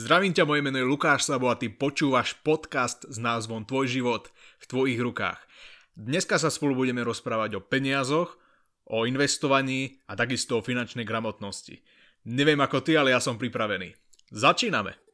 Zdravím ťa, moje meno je Lukáš Sabo a ty počúvaš podcast s názvom Tvoj život v tvojich rukách. Dneska sa spolu budeme rozprávať o peniazoch, o investovaní a takisto o finančnej gramotnosti. Neviem ako ty, ale ja som pripravený. Začíname!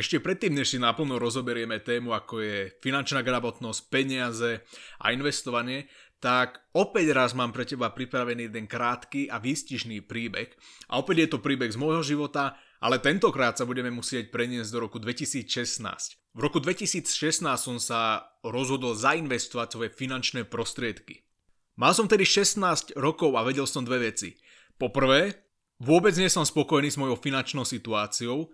Ešte predtým, než si naplno rozoberieme tému, ako je finančná gramotnosť, peniaze a investovanie, tak opäť raz mám pre teba pripravený jeden krátky a výstižný príbeh. A opäť je to príbeh z môjho života, ale tentokrát sa budeme musieť preniesť do roku 2016. V roku 2016 som sa rozhodol zainvestovať svoje finančné prostriedky. Mal som tedy 16 rokov a vedel som dve veci. Po prvé, vôbec nie som spokojný s mojou finančnou situáciou.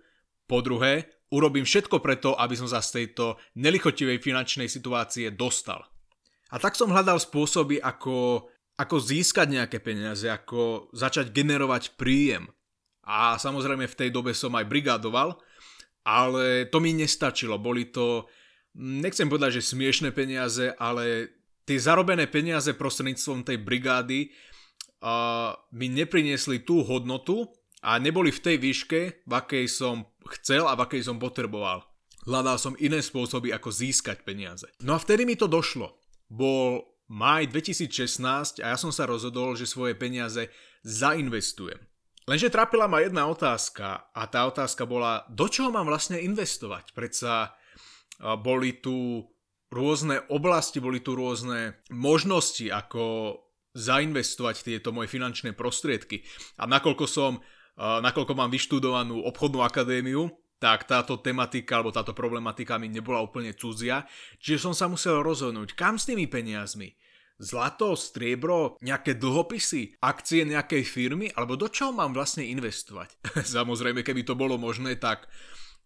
Po druhé, Urobím všetko preto, aby som sa z tejto nelichotivej finančnej situácie dostal. A tak som hľadal spôsoby, ako, ako získať nejaké peniaze, ako začať generovať príjem. A samozrejme v tej dobe som aj brigádoval, ale to mi nestačilo. Boli to, nechcem povedať, že smiešné peniaze, ale tie zarobené peniaze prostredníctvom tej brigády uh, mi nepriniesli tú hodnotu a neboli v tej výške, v akej som chcel a v akej som potreboval. Hľadal som iné spôsoby, ako získať peniaze. No a vtedy mi to došlo. Bol maj 2016 a ja som sa rozhodol, že svoje peniaze zainvestujem. Lenže trápila ma jedna otázka a tá otázka bola, do čoho mám vlastne investovať? Predsa boli tu rôzne oblasti, boli tu rôzne možnosti, ako zainvestovať tieto moje finančné prostriedky. A nakoľko som nakoľko mám vyštudovanú obchodnú akadémiu, tak táto tematika alebo táto problematika mi nebola úplne cudzia, čiže som sa musel rozhodnúť, kam s tými peniazmi. Zlato, striebro, nejaké dlhopisy, akcie nejakej firmy, alebo do čoho mám vlastne investovať? Samozrejme, keby to bolo možné, tak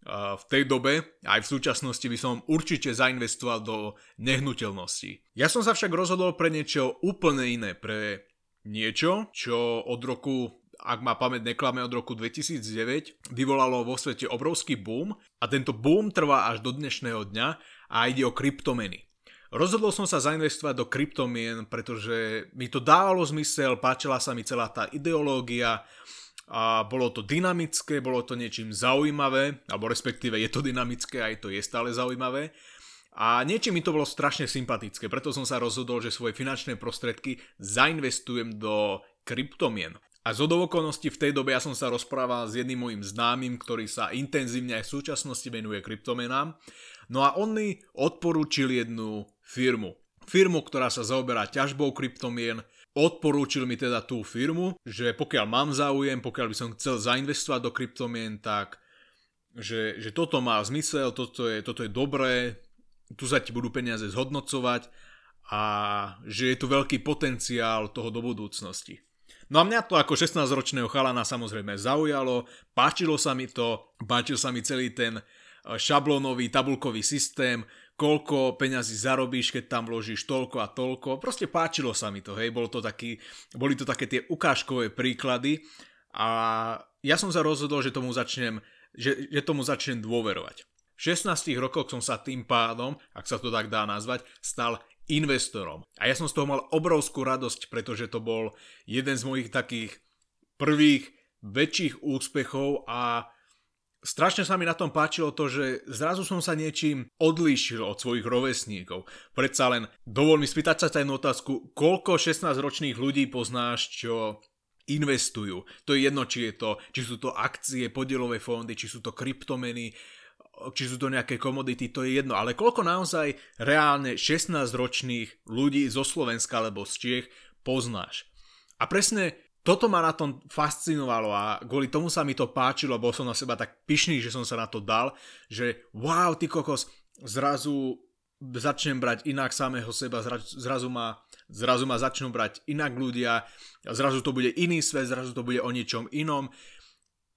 v tej dobe, aj v súčasnosti by som určite zainvestoval do nehnuteľností. Ja som sa však rozhodol pre niečo úplne iné, pre niečo, čo od roku ak ma pamäť neklame od roku 2009, vyvolalo vo svete obrovský boom a tento boom trvá až do dnešného dňa a ide o kryptomeny. Rozhodol som sa zainvestovať do kryptomien, pretože mi to dávalo zmysel, páčila sa mi celá tá ideológia a bolo to dynamické, bolo to niečím zaujímavé, alebo respektíve je to dynamické, aj to je stále zaujímavé. A niečím mi to bolo strašne sympatické, preto som sa rozhodol, že svoje finančné prostredky zainvestujem do kryptomien. A z okolností v tej dobe ja som sa rozprával s jedným mojim známym, ktorý sa intenzívne aj v súčasnosti venuje kryptomenám. No a on mi odporúčil jednu firmu. Firmu, ktorá sa zaoberá ťažbou kryptomien. Odporúčil mi teda tú firmu, že pokiaľ mám záujem, pokiaľ by som chcel zainvestovať do kryptomien, tak že, že toto má zmysel, toto je, toto je dobré, tu sa ti budú peniaze zhodnocovať a že je tu veľký potenciál toho do budúcnosti. No a mňa to ako 16-ročného chalana samozrejme zaujalo, páčilo sa mi to, páčil sa mi celý ten e, šablónový tabulkový systém, koľko peňazí zarobíš, keď tam vložíš toľko a toľko. Proste páčilo sa mi to, hej, bol to taký, boli to také tie ukážkové príklady a ja som sa rozhodol, že tomu začnem, že, že tomu začnem dôverovať. V 16 rokoch som sa tým pádom, ak sa to tak dá nazvať, stal investorom. A ja som z toho mal obrovskú radosť, pretože to bol jeden z mojich takých prvých väčších úspechov a strašne sa mi na tom páčilo to, že zrazu som sa niečím odlíšil od svojich rovesníkov. Predsa len dovol mi spýtať sa jednu otázku, koľko 16-ročných ľudí poznáš, čo investujú. To je jedno, či, je to, či sú to akcie, podielové fondy, či sú to kryptomeny, či sú to nejaké komodity, to je jedno, ale koľko naozaj reálne 16-ročných ľudí zo Slovenska alebo z Čiech poznáš. A presne toto ma na tom fascinovalo a kvôli tomu sa mi to páčilo, bol som na seba tak pyšný, že som sa na to dal, že wow, ty kokos, zrazu začnem brať inak samého seba, zrazu ma, zrazu ma začnú brať inak ľudia, zrazu to bude iný svet, zrazu to bude o niečom inom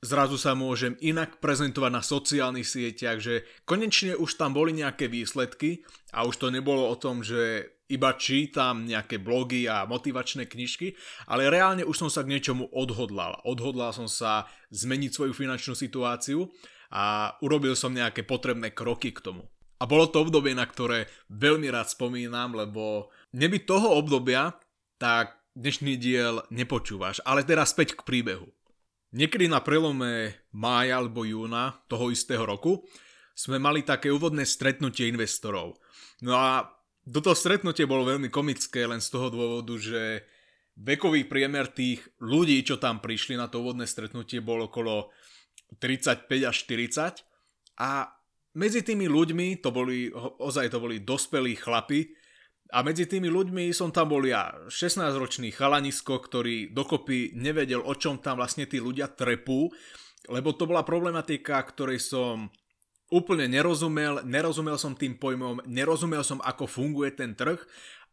zrazu sa môžem inak prezentovať na sociálnych sieťach, že konečne už tam boli nejaké výsledky a už to nebolo o tom, že iba čítam nejaké blogy a motivačné knižky, ale reálne už som sa k niečomu odhodlal. Odhodlal som sa zmeniť svoju finančnú situáciu a urobil som nejaké potrebné kroky k tomu. A bolo to obdobie, na ktoré veľmi rád spomínam, lebo neby toho obdobia, tak dnešný diel nepočúvaš. Ale teraz späť k príbehu. Niekedy na prelome mája alebo júna toho istého roku sme mali také úvodné stretnutie investorov. No a toto stretnutie bolo veľmi komické len z toho dôvodu, že vekový priemer tých ľudí, čo tam prišli na to úvodné stretnutie, bol okolo 35 až 40 a medzi tými ľuďmi, to boli, ozaj to boli dospelí chlapi, a medzi tými ľuďmi som tam bol ja, 16-ročný chalanisko, ktorý dokopy nevedel, o čom tam vlastne tí ľudia trepú, lebo to bola problematika, ktorej som úplne nerozumel, nerozumel som tým pojmom, nerozumel som, ako funguje ten trh,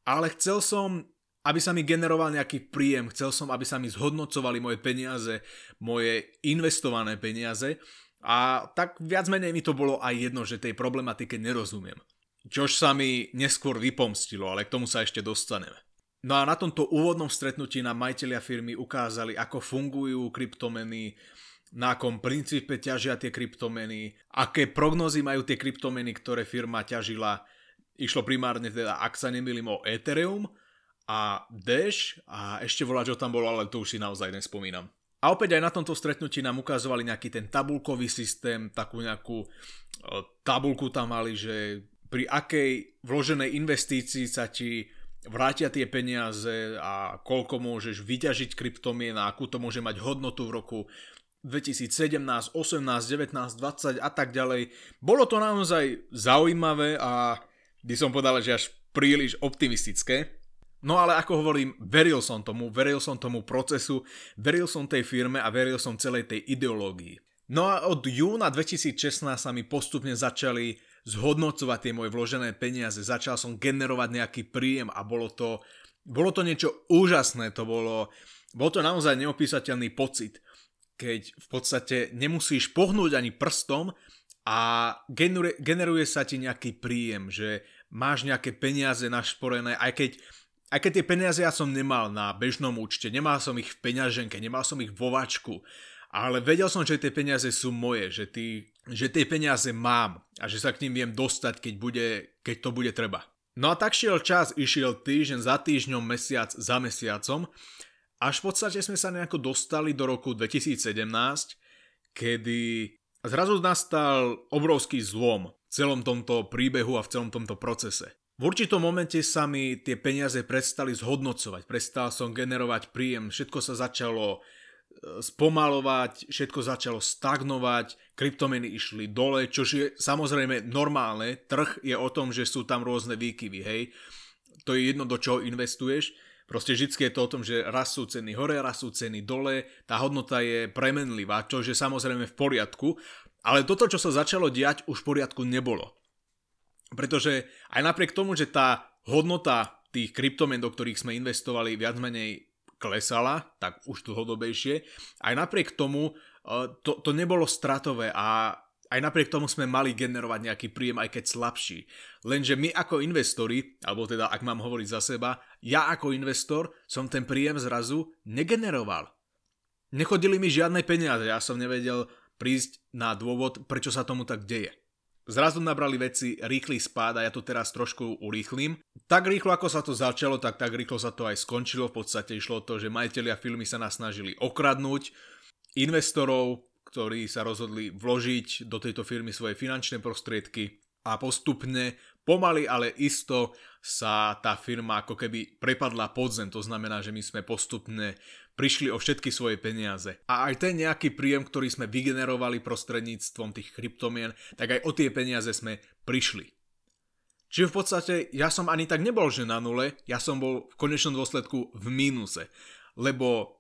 ale chcel som, aby sa mi generoval nejaký príjem, chcel som, aby sa mi zhodnocovali moje peniaze, moje investované peniaze a tak viac menej mi to bolo aj jedno, že tej problematike nerozumiem. Čož sa mi neskôr vypomstilo, ale k tomu sa ešte dostaneme. No a na tomto úvodnom stretnutí nám majiteľia firmy ukázali, ako fungujú kryptomeny, na akom princípe ťažia tie kryptomeny, aké prognozy majú tie kryptomeny, ktoré firma ťažila. Išlo primárne teda, ak sa nemýlim, o Ethereum a Dash a ešte volať, čo tam bolo, ale to už si naozaj nespomínam. A opäť aj na tomto stretnutí nám ukazovali nejaký ten tabulkový systém, takú nejakú e, tabulku tam mali, že pri akej vloženej investícii sa ti vrátia tie peniaze a koľko môžeš vyťažiť kryptomien a akú to môže mať hodnotu v roku 2017, 18, 19, 20 a tak ďalej. Bolo to naozaj zaujímavé a by som povedal, že až príliš optimistické. No ale ako hovorím, veril som tomu, veril som tomu procesu, veril som tej firme a veril som celej tej ideológii. No a od júna 2016 sa mi postupne začali zhodnocovať tie moje vložené peniaze, začal som generovať nejaký príjem a bolo to, bolo to niečo úžasné, to bolo, bol to naozaj neopísateľný pocit, keď v podstate nemusíš pohnúť ani prstom a generuje, generuje sa ti nejaký príjem, že máš nejaké peniaze našporené, aj keď, aj keď tie peniaze ja som nemal na bežnom účte, nemal som ich v peňaženke, nemal som ich vo vačku, ale vedel som, že tie peniaze sú moje, že, tí, že tie peniaze mám a že sa k ním viem dostať, keď, bude, keď to bude treba. No a tak šiel čas, išiel týždeň za týždňom, mesiac za mesiacom, až v podstate sme sa nejako dostali do roku 2017, kedy zrazu nastal obrovský zlom v celom tomto príbehu a v celom tomto procese. V určitom momente sa mi tie peniaze prestali zhodnocovať, prestal som generovať príjem, všetko sa začalo spomalovať, všetko začalo stagnovať, kryptomeny išli dole, čo je samozrejme normálne. Trh je o tom, že sú tam rôzne výkyvy, hej. To je jedno, do čoho investuješ. Proste vždy je to o tom, že raz sú ceny hore, raz sú ceny dole, tá hodnota je premenlivá, čo je samozrejme v poriadku, ale toto, čo sa začalo diať, už v poriadku nebolo. Pretože aj napriek tomu, že tá hodnota tých kryptomien, do ktorých sme investovali, viac menej klesala, tak už dlhodobejšie. Aj napriek tomu e, to, to nebolo stratové a aj napriek tomu sme mali generovať nejaký príjem, aj keď slabší. Lenže my ako investori, alebo teda ak mám hovoriť za seba, ja ako investor som ten príjem zrazu negeneroval. Nechodili mi žiadne peniaze, ja som nevedel prísť na dôvod, prečo sa tomu tak deje. Zrazu nabrali veci rýchly spád a ja to teraz trošku urýchlim. Tak rýchlo ako sa to začalo, tak tak rýchlo sa to aj skončilo. V podstate išlo to, že majiteľia filmy sa nás snažili okradnúť investorov, ktorí sa rozhodli vložiť do tejto firmy svoje finančné prostriedky a postupne, pomaly, ale isto sa tá firma ako keby prepadla pod zem. To znamená, že my sme postupne prišli o všetky svoje peniaze. A aj ten nejaký príjem, ktorý sme vygenerovali prostredníctvom tých kryptomien, tak aj o tie peniaze sme prišli. Čiže v podstate ja som ani tak nebol, že na nule, ja som bol v konečnom dôsledku v mínuse. Lebo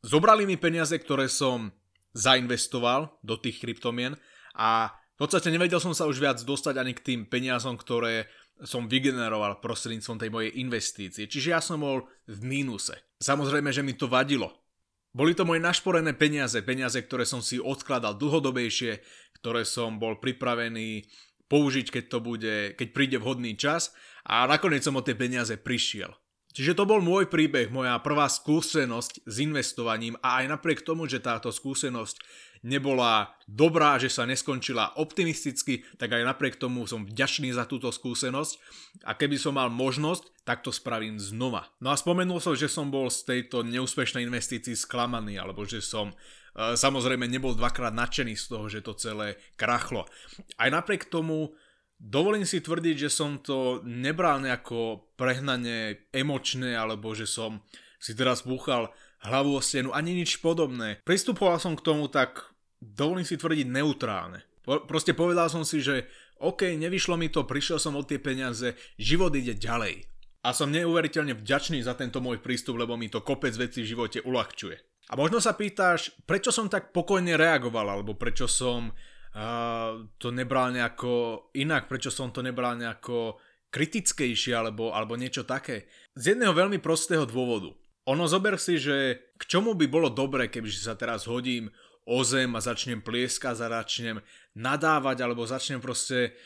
zobrali mi peniaze, ktoré som zainvestoval do tých kryptomien a v podstate nevedel som sa už viac dostať ani k tým peniazom, ktoré som vygeneroval prostredníctvom tej mojej investície. Čiže ja som bol v mínuse. Samozrejme, že mi to vadilo. Boli to moje našporené peniaze, peniaze, ktoré som si odkladal dlhodobejšie, ktoré som bol pripravený použiť, keď to bude, keď príde vhodný čas a nakoniec som o tie peniaze prišiel. Čiže to bol môj príbeh, moja prvá skúsenosť s investovaním a aj napriek tomu, že táto skúsenosť nebola dobrá, že sa neskončila optimisticky, tak aj napriek tomu som vďačný za túto skúsenosť a keby som mal možnosť, tak to spravím znova. No a spomenul som, že som bol z tejto neúspešnej investícii sklamaný, alebo že som e, samozrejme nebol dvakrát nadšený z toho, že to celé krachlo. Aj napriek tomu Dovolím si tvrdiť, že som to nebral nejako prehnane emočné, alebo že som si teraz búchal hlavu o stenu, ani nič podobné. Pristupoval som k tomu tak, dovolím si tvrdiť, neutrálne. Proste povedal som si, že OK, nevyšlo mi to, prišiel som od tie peniaze, život ide ďalej. A som neuveriteľne vďačný za tento môj prístup, lebo mi to kopec vecí v živote uľahčuje. A možno sa pýtaš, prečo som tak pokojne reagoval, alebo prečo som to nebral nejako inak, prečo som to nebral nejako kritickejšie alebo, alebo niečo také. Z jedného veľmi prostého dôvodu. Ono zober si, že k čomu by bolo dobre, keby sa teraz hodím o zem a začnem plieskať a začnem nadávať alebo začnem proste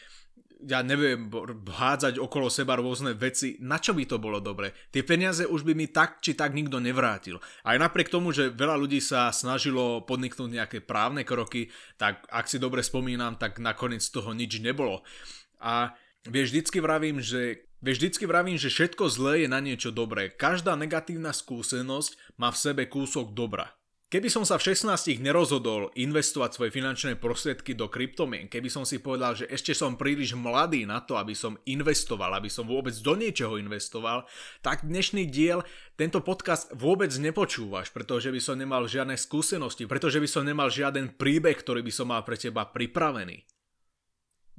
ja neviem, hádzať okolo seba rôzne veci, na čo by to bolo dobre? Tie peniaze už by mi tak či tak nikto nevrátil. Aj napriek tomu, že veľa ľudí sa snažilo podniknúť nejaké právne kroky, tak ak si dobre spomínam, tak nakoniec toho nič nebolo. A vieš, vždycky vravím, že Vieš, vždycky vravím, že všetko zlé je na niečo dobré. Každá negatívna skúsenosť má v sebe kúsok dobra. Keby som sa v 16 nerozhodol investovať svoje finančné prostriedky do kryptomien, keby som si povedal, že ešte som príliš mladý na to, aby som investoval, aby som vôbec do niečoho investoval, tak dnešný diel, tento podcast vôbec nepočúvaš, pretože by som nemal žiadne skúsenosti, pretože by som nemal žiaden príbeh, ktorý by som mal pre teba pripravený.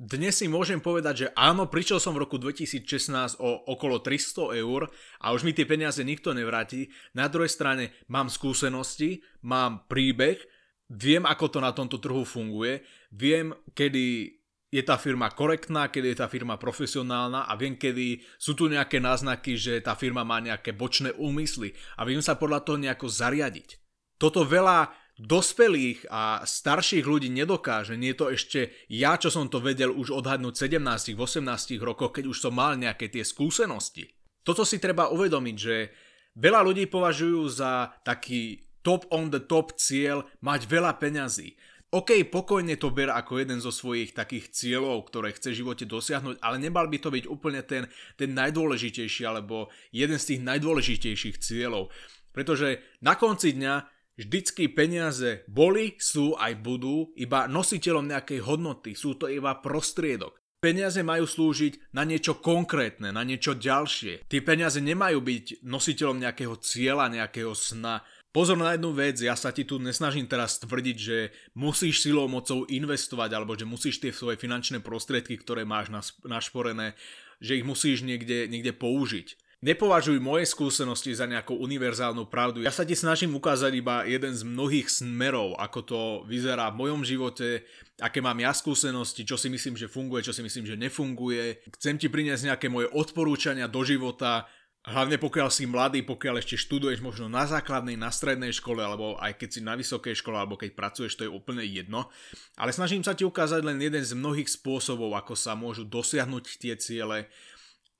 Dnes si môžem povedať, že áno, prišiel som v roku 2016 o okolo 300 eur a už mi tie peniaze nikto nevráti. Na druhej strane mám skúsenosti, mám príbeh, viem, ako to na tomto trhu funguje, viem, kedy je tá firma korektná, kedy je tá firma profesionálna a viem, kedy sú tu nejaké náznaky, že tá firma má nejaké bočné úmysly a viem sa podľa toho nejako zariadiť. Toto veľa dospelých a starších ľudí nedokáže. Nie je to ešte ja, čo som to vedel už odhadnúť v 17, 18 rokoch, keď už som mal nejaké tie skúsenosti. Toto si treba uvedomiť, že veľa ľudí považujú za taký top on the top cieľ mať veľa peňazí. OK, pokojne to ber ako jeden zo svojich takých cieľov, ktoré chce v živote dosiahnuť, ale nemal by to byť úplne ten, ten najdôležitejší alebo jeden z tých najdôležitejších cieľov. Pretože na konci dňa Vždycky peniaze boli, sú aj budú iba nositeľom nejakej hodnoty, sú to iba prostriedok. Peniaze majú slúžiť na niečo konkrétne, na niečo ďalšie. Tie peniaze nemajú byť nositeľom nejakého cieľa, nejakého sna. Pozor na jednu vec, ja sa ti tu nesnažím teraz tvrdiť, že musíš silou mocou investovať, alebo že musíš tie svoje finančné prostriedky, ktoré máš našporené, že ich musíš niekde, niekde použiť. Nepovažuj moje skúsenosti za nejakú univerzálnu pravdu. Ja sa ti snažím ukázať iba jeden z mnohých smerov, ako to vyzerá v mojom živote, aké mám ja skúsenosti, čo si myslím, že funguje, čo si myslím, že nefunguje. Chcem ti priniesť nejaké moje odporúčania do života, Hlavne pokiaľ si mladý, pokiaľ ešte študuješ možno na základnej, na strednej škole, alebo aj keď si na vysokej škole, alebo keď pracuješ, to je úplne jedno. Ale snažím sa ti ukázať len jeden z mnohých spôsobov, ako sa môžu dosiahnuť tie ciele,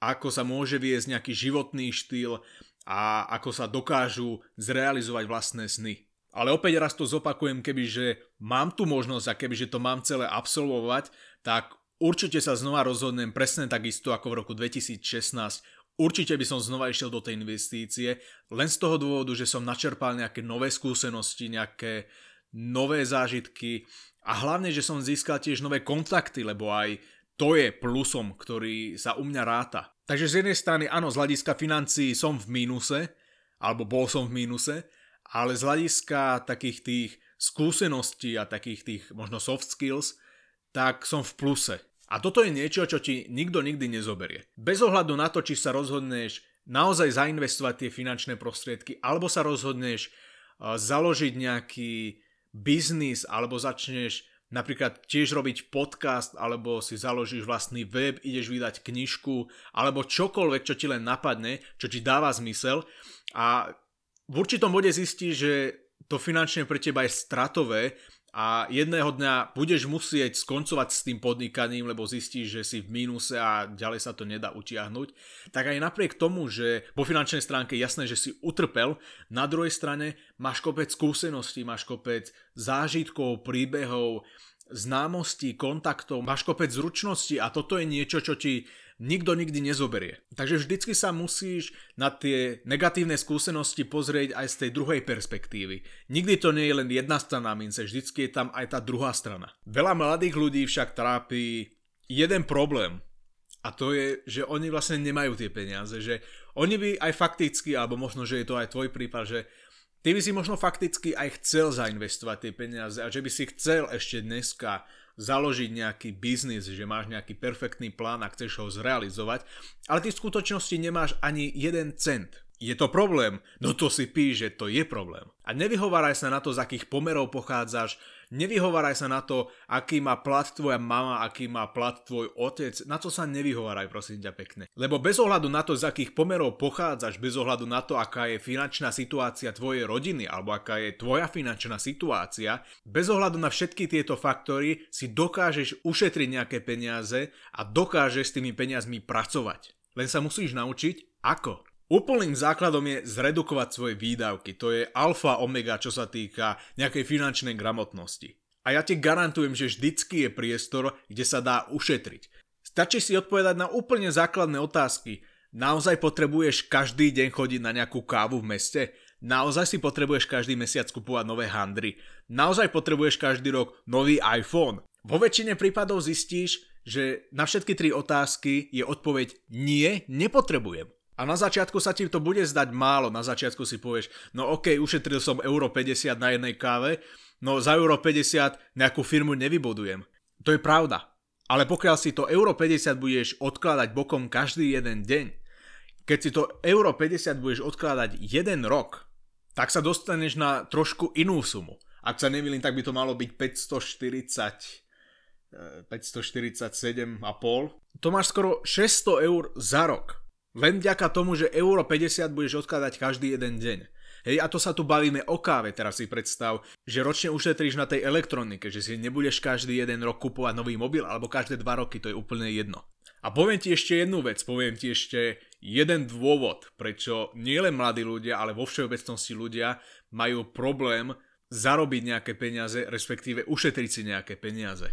ako sa môže viesť nejaký životný štýl a ako sa dokážu zrealizovať vlastné sny. Ale opäť raz to zopakujem, kebyže mám tu možnosť a kebyže to mám celé absolvovať, tak určite sa znova rozhodnem presne takisto ako v roku 2016. Určite by som znova išiel do tej investície, len z toho dôvodu, že som načerpal nejaké nové skúsenosti, nejaké nové zážitky a hlavne, že som získal tiež nové kontakty, lebo aj to je plusom, ktorý sa u mňa ráta. Takže z jednej strany, áno, z hľadiska financií som v mínuse, alebo bol som v mínuse, ale z hľadiska takých tých skúseností a takých tých možno soft skills, tak som v pluse. A toto je niečo, čo ti nikto nikdy nezoberie. Bez ohľadu na to, či sa rozhodneš naozaj zainvestovať tie finančné prostriedky, alebo sa rozhodneš založiť nejaký biznis, alebo začneš napríklad tiež robiť podcast, alebo si založíš vlastný web, ideš vydať knižku, alebo čokoľvek, čo ti len napadne, čo ti dáva zmysel. A v určitom bode zistíš, že to finančne pre teba je stratové a jedného dňa budeš musieť skoncovať s tým podnikaním, lebo zistíš, že si v mínuse a ďalej sa to nedá utiahnuť, tak aj napriek tomu, že po finančnej stránke jasné, že si utrpel, na druhej strane máš kopec skúseností, máš kopec zážitkov, príbehov, známostí, kontaktov, máš kopec zručností a toto je niečo, čo ti nikto nikdy nezoberie. Takže vždycky sa musíš na tie negatívne skúsenosti pozrieť aj z tej druhej perspektívy. Nikdy to nie je len jedna strana mince, vždycky je tam aj tá druhá strana. Veľa mladých ľudí však trápi jeden problém, a to je, že oni vlastne nemajú tie peniaze, že oni by aj fakticky, alebo možno, že je to aj tvoj prípad, že ty by si možno fakticky aj chcel zainvestovať tie peniaze a že by si chcel ešte dneska založiť nejaký biznis, že máš nejaký perfektný plán a chceš ho zrealizovať, ale ty v skutočnosti nemáš ani jeden cent. Je to problém? No to si píš, že to je problém. A nevyhováraj sa na to, z akých pomerov pochádzaš, Nevyhováraj sa na to, aký má plat tvoja mama, aký má plat tvoj otec. Na to sa nevyhováraj, prosím ťa pekne. Lebo bez ohľadu na to, z akých pomerov pochádzaš, bez ohľadu na to, aká je finančná situácia tvojej rodiny alebo aká je tvoja finančná situácia, bez ohľadu na všetky tieto faktory si dokážeš ušetriť nejaké peniaze a dokážeš s tými peniazmi pracovať. Len sa musíš naučiť, ako. Úplným základom je zredukovať svoje výdavky. To je alfa omega, čo sa týka nejakej finančnej gramotnosti. A ja ti garantujem, že vždycky je priestor, kde sa dá ušetriť. Stačí si odpovedať na úplne základné otázky. Naozaj potrebuješ každý deň chodiť na nejakú kávu v meste? Naozaj si potrebuješ každý mesiac kupovať nové handry? Naozaj potrebuješ každý rok nový iPhone? Vo väčšine prípadov zistíš, že na všetky tri otázky je odpoveď nie, nepotrebujem. A na začiatku sa ti to bude zdať málo, na začiatku si povieš, no ok, ušetril som euro 50 na jednej káve, no za euro 50 nejakú firmu nevybudujem. To je pravda. Ale pokiaľ si to euro 50 budeš odkladať bokom každý jeden deň, keď si to euro 50 budeš odkladať jeden rok, tak sa dostaneš na trošku inú sumu. Ak sa nemýlim, tak by to malo byť 540 547,5. To máš skoro 600 eur za rok. Len vďaka tomu, že euro 50 budeš odkladať každý jeden deň. Hej, a to sa tu bavíme o káve, teraz si predstav, že ročne ušetríš na tej elektronike, že si nebudeš každý jeden rok kupovať nový mobil, alebo každé dva roky, to je úplne jedno. A poviem ti ešte jednu vec, poviem ti ešte jeden dôvod, prečo nielen mladí ľudia, ale vo všeobecnosti ľudia majú problém zarobiť nejaké peniaze, respektíve ušetriť si nejaké peniaze.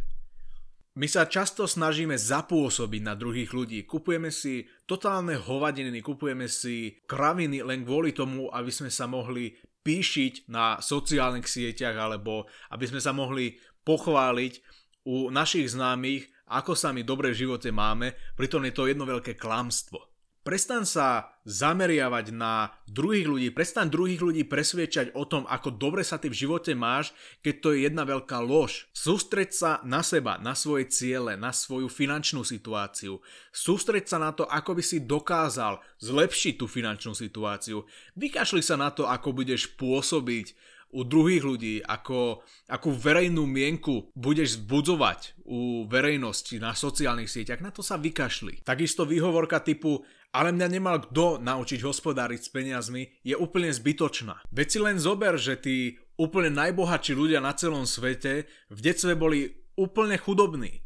My sa často snažíme zapôsobiť na druhých ľudí. Kupujeme si totálne hovadiny, kupujeme si kraviny len kvôli tomu, aby sme sa mohli píšiť na sociálnych sieťach alebo aby sme sa mohli pochváliť u našich známych, ako sa my dobre v živote máme, pritom je to jedno veľké klamstvo. Prestan sa zameriavať na druhých ľudí, prestan druhých ľudí presviečať o tom, ako dobre sa ty v živote máš, keď to je jedna veľká lož. Sústreď sa na seba, na svoje ciele, na svoju finančnú situáciu. Sústreď sa na to, ako by si dokázal zlepšiť tú finančnú situáciu. Vykašli sa na to, ako budeš pôsobiť u druhých ľudí, ako, akú verejnú mienku budeš zbudzovať u verejnosti na sociálnych sieťach, na to sa vykašli. Takisto výhovorka typu ale mňa nemal kto naučiť hospodáriť s peniazmi, je úplne zbytočná. Veď si len zober, že tí úplne najbohatší ľudia na celom svete v detstve boli úplne chudobní.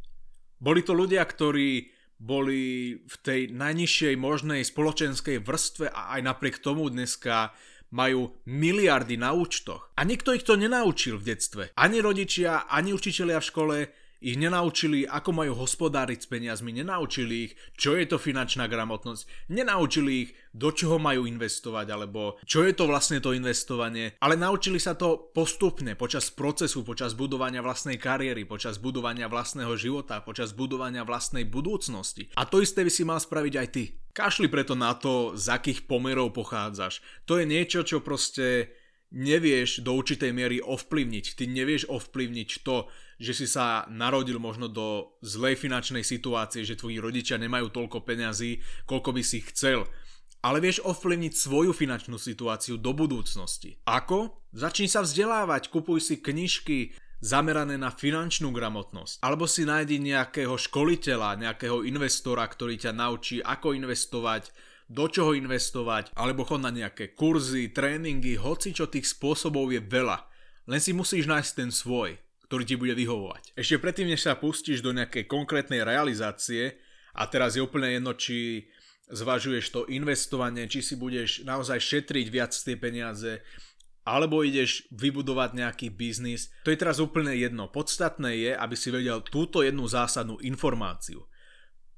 Boli to ľudia, ktorí boli v tej najnižšej možnej spoločenskej vrstve a aj napriek tomu dneska majú miliardy na účtoch. A nikto ich to nenaučil v detstve. Ani rodičia, ani učitelia v škole, ich nenaučili, ako majú hospodáriť s peniazmi, nenaučili ich, čo je to finančná gramotnosť, nenaučili ich, do čoho majú investovať, alebo čo je to vlastne to investovanie, ale naučili sa to postupne, počas procesu, počas budovania vlastnej kariéry, počas budovania vlastného života, počas budovania vlastnej budúcnosti. A to isté by si mal spraviť aj ty. Kašli preto na to, z akých pomerov pochádzaš. To je niečo, čo proste nevieš do určitej miery ovplyvniť. Ty nevieš ovplyvniť to, že si sa narodil možno do zlej finančnej situácie, že tvoji rodičia nemajú toľko peňazí, koľko by si chcel. Ale vieš ovplyvniť svoju finančnú situáciu do budúcnosti. Ako? Začni sa vzdelávať, kupuj si knižky zamerané na finančnú gramotnosť. Alebo si nájdi nejakého školiteľa, nejakého investora, ktorý ťa naučí, ako investovať, do čoho investovať, alebo chod na nejaké kurzy, tréningy, hoci čo tých spôsobov je veľa. Len si musíš nájsť ten svoj ktorý ti bude vyhovovať. Ešte predtým, než sa pustíš do nejakej konkrétnej realizácie, a teraz je úplne jedno, či zvažuješ to investovanie, či si budeš naozaj šetriť viac tie peniaze, alebo ideš vybudovať nejaký biznis. To je teraz úplne jedno. Podstatné je, aby si vedel túto jednu zásadnú informáciu.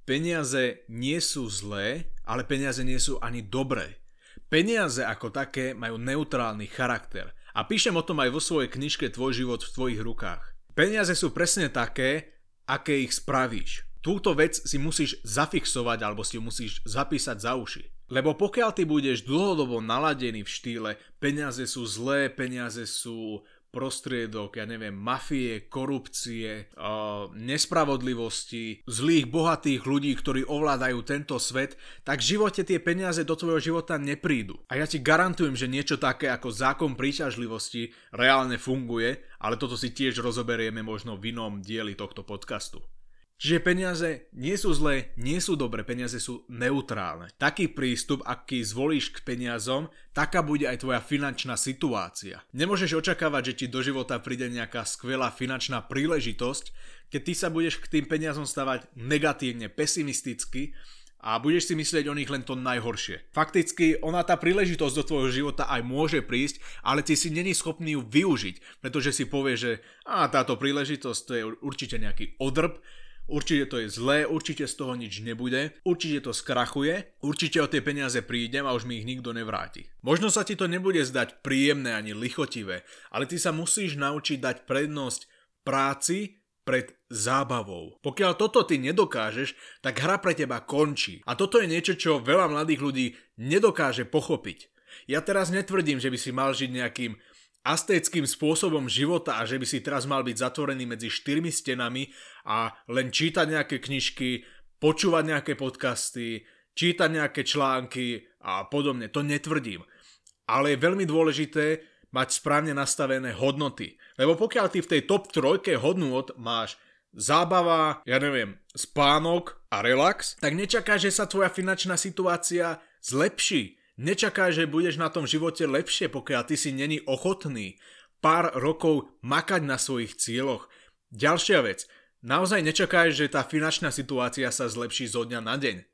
Peniaze nie sú zlé, ale peniaze nie sú ani dobré. Peniaze ako také majú neutrálny charakter. A píšem o tom aj vo svojej knižke Tvoj život v tvojich rukách. Peniaze sú presne také, aké ich spravíš. Túto vec si musíš zafixovať alebo si ju musíš zapísať za uši. Lebo pokiaľ ty budeš dlhodobo naladený v štýle peniaze sú zlé, peniaze sú prostriedok, ja neviem, mafie, korupcie, uh, nespravodlivosti, zlých, bohatých ľudí, ktorí ovládajú tento svet, tak v živote tie peniaze do tvojho života neprídu. A ja ti garantujem, že niečo také ako zákon príťažlivosti reálne funguje, ale toto si tiež rozoberieme možno v inom dieli tohto podcastu. Čiže peniaze nie sú zlé, nie sú dobré, peniaze sú neutrálne. Taký prístup, aký zvolíš k peniazom, taká bude aj tvoja finančná situácia. Nemôžeš očakávať, že ti do života príde nejaká skvelá finančná príležitosť, keď ty sa budeš k tým peniazom stavať negatívne, pesimisticky a budeš si myslieť o nich len to najhoršie. Fakticky ona tá príležitosť do tvojho života aj môže prísť, ale ty si není schopný ju využiť, pretože si povie, že a táto príležitosť to je určite nejaký odrb, Určite to je zlé, určite z toho nič nebude, určite to skrachuje, určite o tie peniaze prídem a už mi ich nikto nevráti. Možno sa ti to nebude zdať príjemné ani lichotivé, ale ty sa musíš naučiť dať prednosť práci pred zábavou. Pokiaľ toto ty nedokážeš, tak hra pre teba končí. A toto je niečo, čo veľa mladých ľudí nedokáže pochopiť. Ja teraz netvrdím, že by si mal žiť nejakým astéckým spôsobom života a že by si teraz mal byť zatvorený medzi štyrmi stenami a len čítať nejaké knižky, počúvať nejaké podcasty, čítať nejaké články a podobne. To netvrdím. Ale je veľmi dôležité mať správne nastavené hodnoty. Lebo pokiaľ ty v tej top trojke hodnot máš zábava, ja neviem, spánok a relax, tak nečaká, že sa tvoja finančná situácia zlepší Nečakaj, že budeš na tom živote lepšie, pokiaľ ty si není ochotný pár rokov makať na svojich cieľoch. Ďalšia vec, naozaj nečakaj, že tá finančná situácia sa zlepší zo dňa na deň.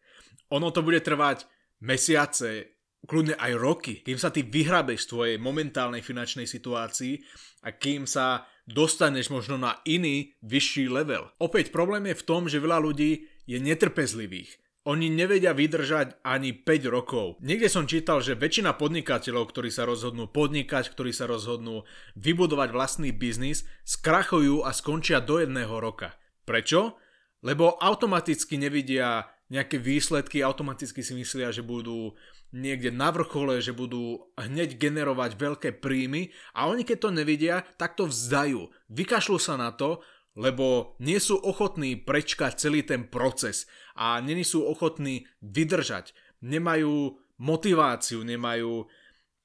Ono to bude trvať mesiace, kľudne aj roky, kým sa ty vyhrabeš z tvojej momentálnej finančnej situácii a kým sa dostaneš možno na iný, vyšší level. Opäť problém je v tom, že veľa ľudí je netrpezlivých. Oni nevedia vydržať ani 5 rokov. Niekde som čítal, že väčšina podnikateľov, ktorí sa rozhodnú podnikať, ktorí sa rozhodnú vybudovať vlastný biznis, skrachujú a skončia do jedného roka. Prečo? Lebo automaticky nevidia nejaké výsledky, automaticky si myslia, že budú niekde na vrchole, že budú hneď generovať veľké príjmy a oni keď to nevidia, tak to vzdajú. Vykašľú sa na to, lebo nie sú ochotní prečkať celý ten proces a není sú ochotní vydržať. Nemajú motiváciu, nemajú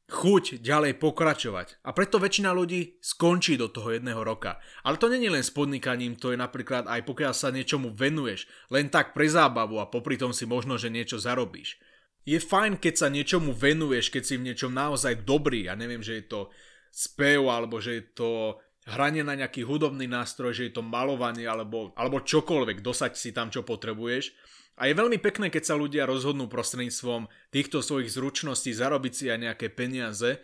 chuť ďalej pokračovať. A preto väčšina ľudí skončí do toho jedného roka. Ale to není len s podnikaním, to je napríklad aj pokiaľ sa niečomu venuješ, len tak pre zábavu a popri tom si možno, že niečo zarobíš. Je fajn, keď sa niečomu venuješ, keď si v niečom naozaj dobrý. Ja neviem, že je to spev, alebo že je to hranie na nejaký hudobný nástroj, že je to malovanie alebo, alebo čokoľvek, dosať si tam, čo potrebuješ. A je veľmi pekné, keď sa ľudia rozhodnú prostredníctvom týchto svojich zručností zarobiť si aj nejaké peniaze,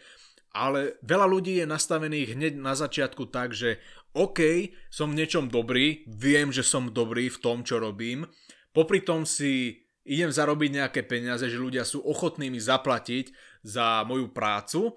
ale veľa ľudí je nastavených hneď na začiatku tak, že OK, som v niečom dobrý, viem, že som dobrý v tom, čo robím, popri tom si idem zarobiť nejaké peniaze, že ľudia sú ochotní mi zaplatiť za moju prácu,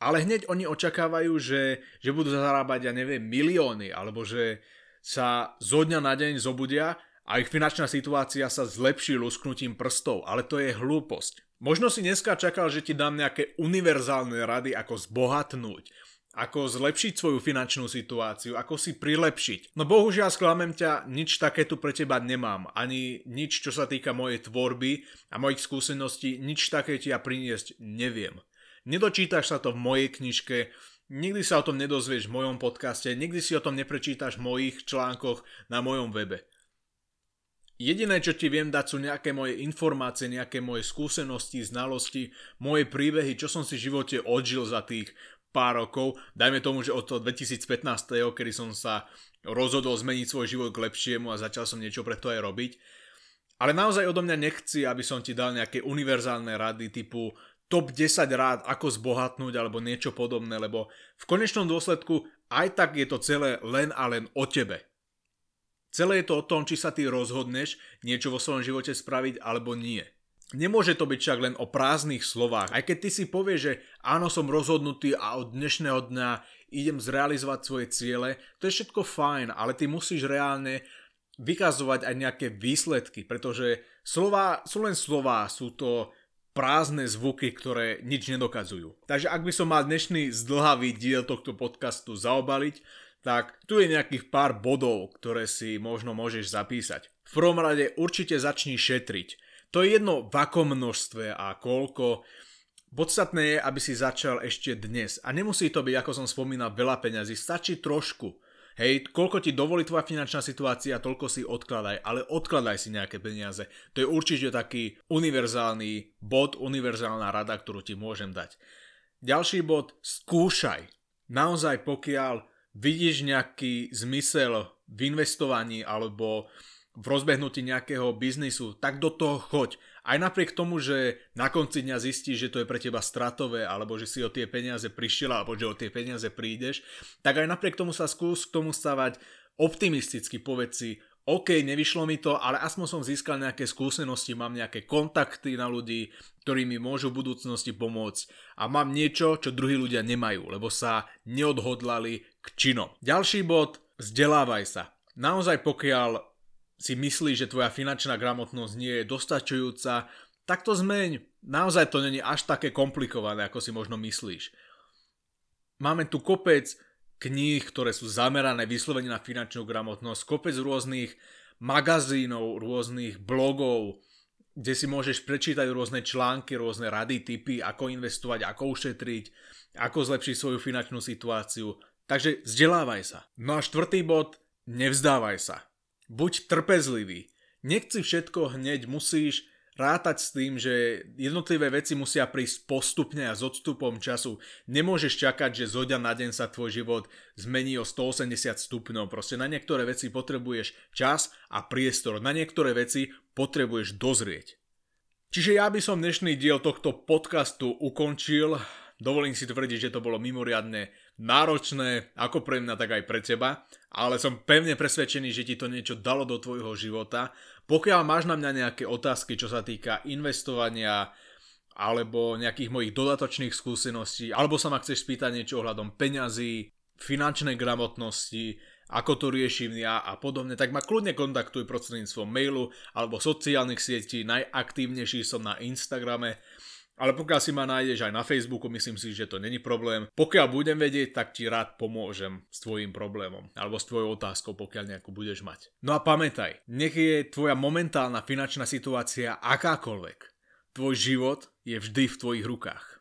ale hneď oni očakávajú, že, že budú zarábať, ja neviem, milióny, alebo že sa zo dňa na deň zobudia a ich finančná situácia sa zlepší lusknutím prstov, ale to je hlúposť. Možno si dneska čakal, že ti dám nejaké univerzálne rady, ako zbohatnúť, ako zlepšiť svoju finančnú situáciu, ako si prilepšiť. No bohužiaľ sklamem ťa, nič také tu pre teba nemám, ani nič, čo sa týka mojej tvorby a mojich skúseností, nič také ti ja priniesť neviem. Nedočítaš sa to v mojej knižke, nikdy sa o tom nedozvieš v mojom podcaste, nikdy si o tom neprečítaš v mojich článkoch na mojom webe. Jediné, čo ti viem dať, sú nejaké moje informácie, nejaké moje skúsenosti, znalosti, moje príbehy, čo som si v živote odžil za tých pár rokov, dajme tomu, že od toho 2015, kedy som sa rozhodol zmeniť svoj život k lepšiemu a začal som niečo pre to aj robiť. Ale naozaj odo mňa nechci, aby som ti dal nejaké univerzálne rady typu top 10 rád, ako zbohatnúť alebo niečo podobné, lebo v konečnom dôsledku aj tak je to celé len a len o tebe. Celé je to o tom, či sa ty rozhodneš niečo vo svojom živote spraviť alebo nie. Nemôže to byť však len o prázdnych slovách. Aj keď ty si povieš, že áno, som rozhodnutý a od dnešného dňa idem zrealizovať svoje ciele, to je všetko fajn, ale ty musíš reálne vykazovať aj nejaké výsledky, pretože slova sú len slova, sú to prázdne zvuky, ktoré nič nedokazujú. Takže ak by som mal dnešný zdlhavý diel tohto podcastu zaobaliť, tak tu je nejakých pár bodov, ktoré si možno môžeš zapísať. V prvom rade určite začni šetriť. To je jedno v akom množstve a koľko. Podstatné je, aby si začal ešte dnes. A nemusí to byť, ako som spomínal, veľa peňazí. Stačí trošku. Hej, koľko ti dovolí tvoja finančná situácia, toľko si odkladaj, ale odkladaj si nejaké peniaze. To je určite taký univerzálny bod, univerzálna rada, ktorú ti môžem dať. Ďalší bod, skúšaj. Naozaj, pokiaľ vidíš nejaký zmysel v investovaní alebo v rozbehnutí nejakého biznisu, tak do toho choď. Aj napriek tomu, že na konci dňa zistíš, že to je pre teba stratové, alebo že si o tie peniaze prišiel, alebo že o tie peniaze prídeš, tak aj napriek tomu sa skús k tomu stavať optimisticky, povedz si, OK, nevyšlo mi to, ale aspoň som získal nejaké skúsenosti, mám nejaké kontakty na ľudí, ktorí mi môžu v budúcnosti pomôcť a mám niečo, čo druhí ľudia nemajú, lebo sa neodhodlali k činom. Ďalší bod, vzdelávaj sa. Naozaj pokiaľ si myslíš, že tvoja finančná gramotnosť nie je dostačujúca, tak to zmeň. Naozaj to není až také komplikované, ako si možno myslíš. Máme tu kopec kníh, ktoré sú zamerané vyslovene na finančnú gramotnosť, kopec rôznych magazínov, rôznych blogov, kde si môžeš prečítať rôzne články, rôzne rady, typy, ako investovať, ako ušetriť, ako zlepšiť svoju finančnú situáciu. Takže vzdelávaj sa. No a štvrtý bod, nevzdávaj sa. Buď trpezlivý. Nechci všetko hneď, musíš rátať s tým, že jednotlivé veci musia prísť postupne a s odstupom času. Nemôžeš čakať, že zo dňa na deň sa tvoj život zmení o 180 stupňov. Proste na niektoré veci potrebuješ čas a priestor. Na niektoré veci potrebuješ dozrieť. Čiže ja by som dnešný diel tohto podcastu ukončil. Dovolím si tvrdiť, že to bolo mimoriadne náročné, ako pre mňa, tak aj pre teba, ale som pevne presvedčený, že ti to niečo dalo do tvojho života. Pokiaľ máš na mňa nejaké otázky, čo sa týka investovania alebo nejakých mojich dodatočných skúseností, alebo sa ma chceš spýtať niečo ohľadom peňazí, finančnej gramotnosti, ako to riešim ja a podobne, tak ma kľudne kontaktuj prostredníctvom mailu alebo sociálnych sietí, najaktívnejší som na Instagrame, ale pokiaľ si ma nájdeš aj na Facebooku, myslím si, že to není problém. Pokiaľ budem vedieť, tak ti rád pomôžem s tvojim problémom alebo s tvojou otázkou, pokiaľ nejakú budeš mať. No a pamätaj, nech je tvoja momentálna finančná situácia akákoľvek. Tvoj život je vždy v tvojich rukách.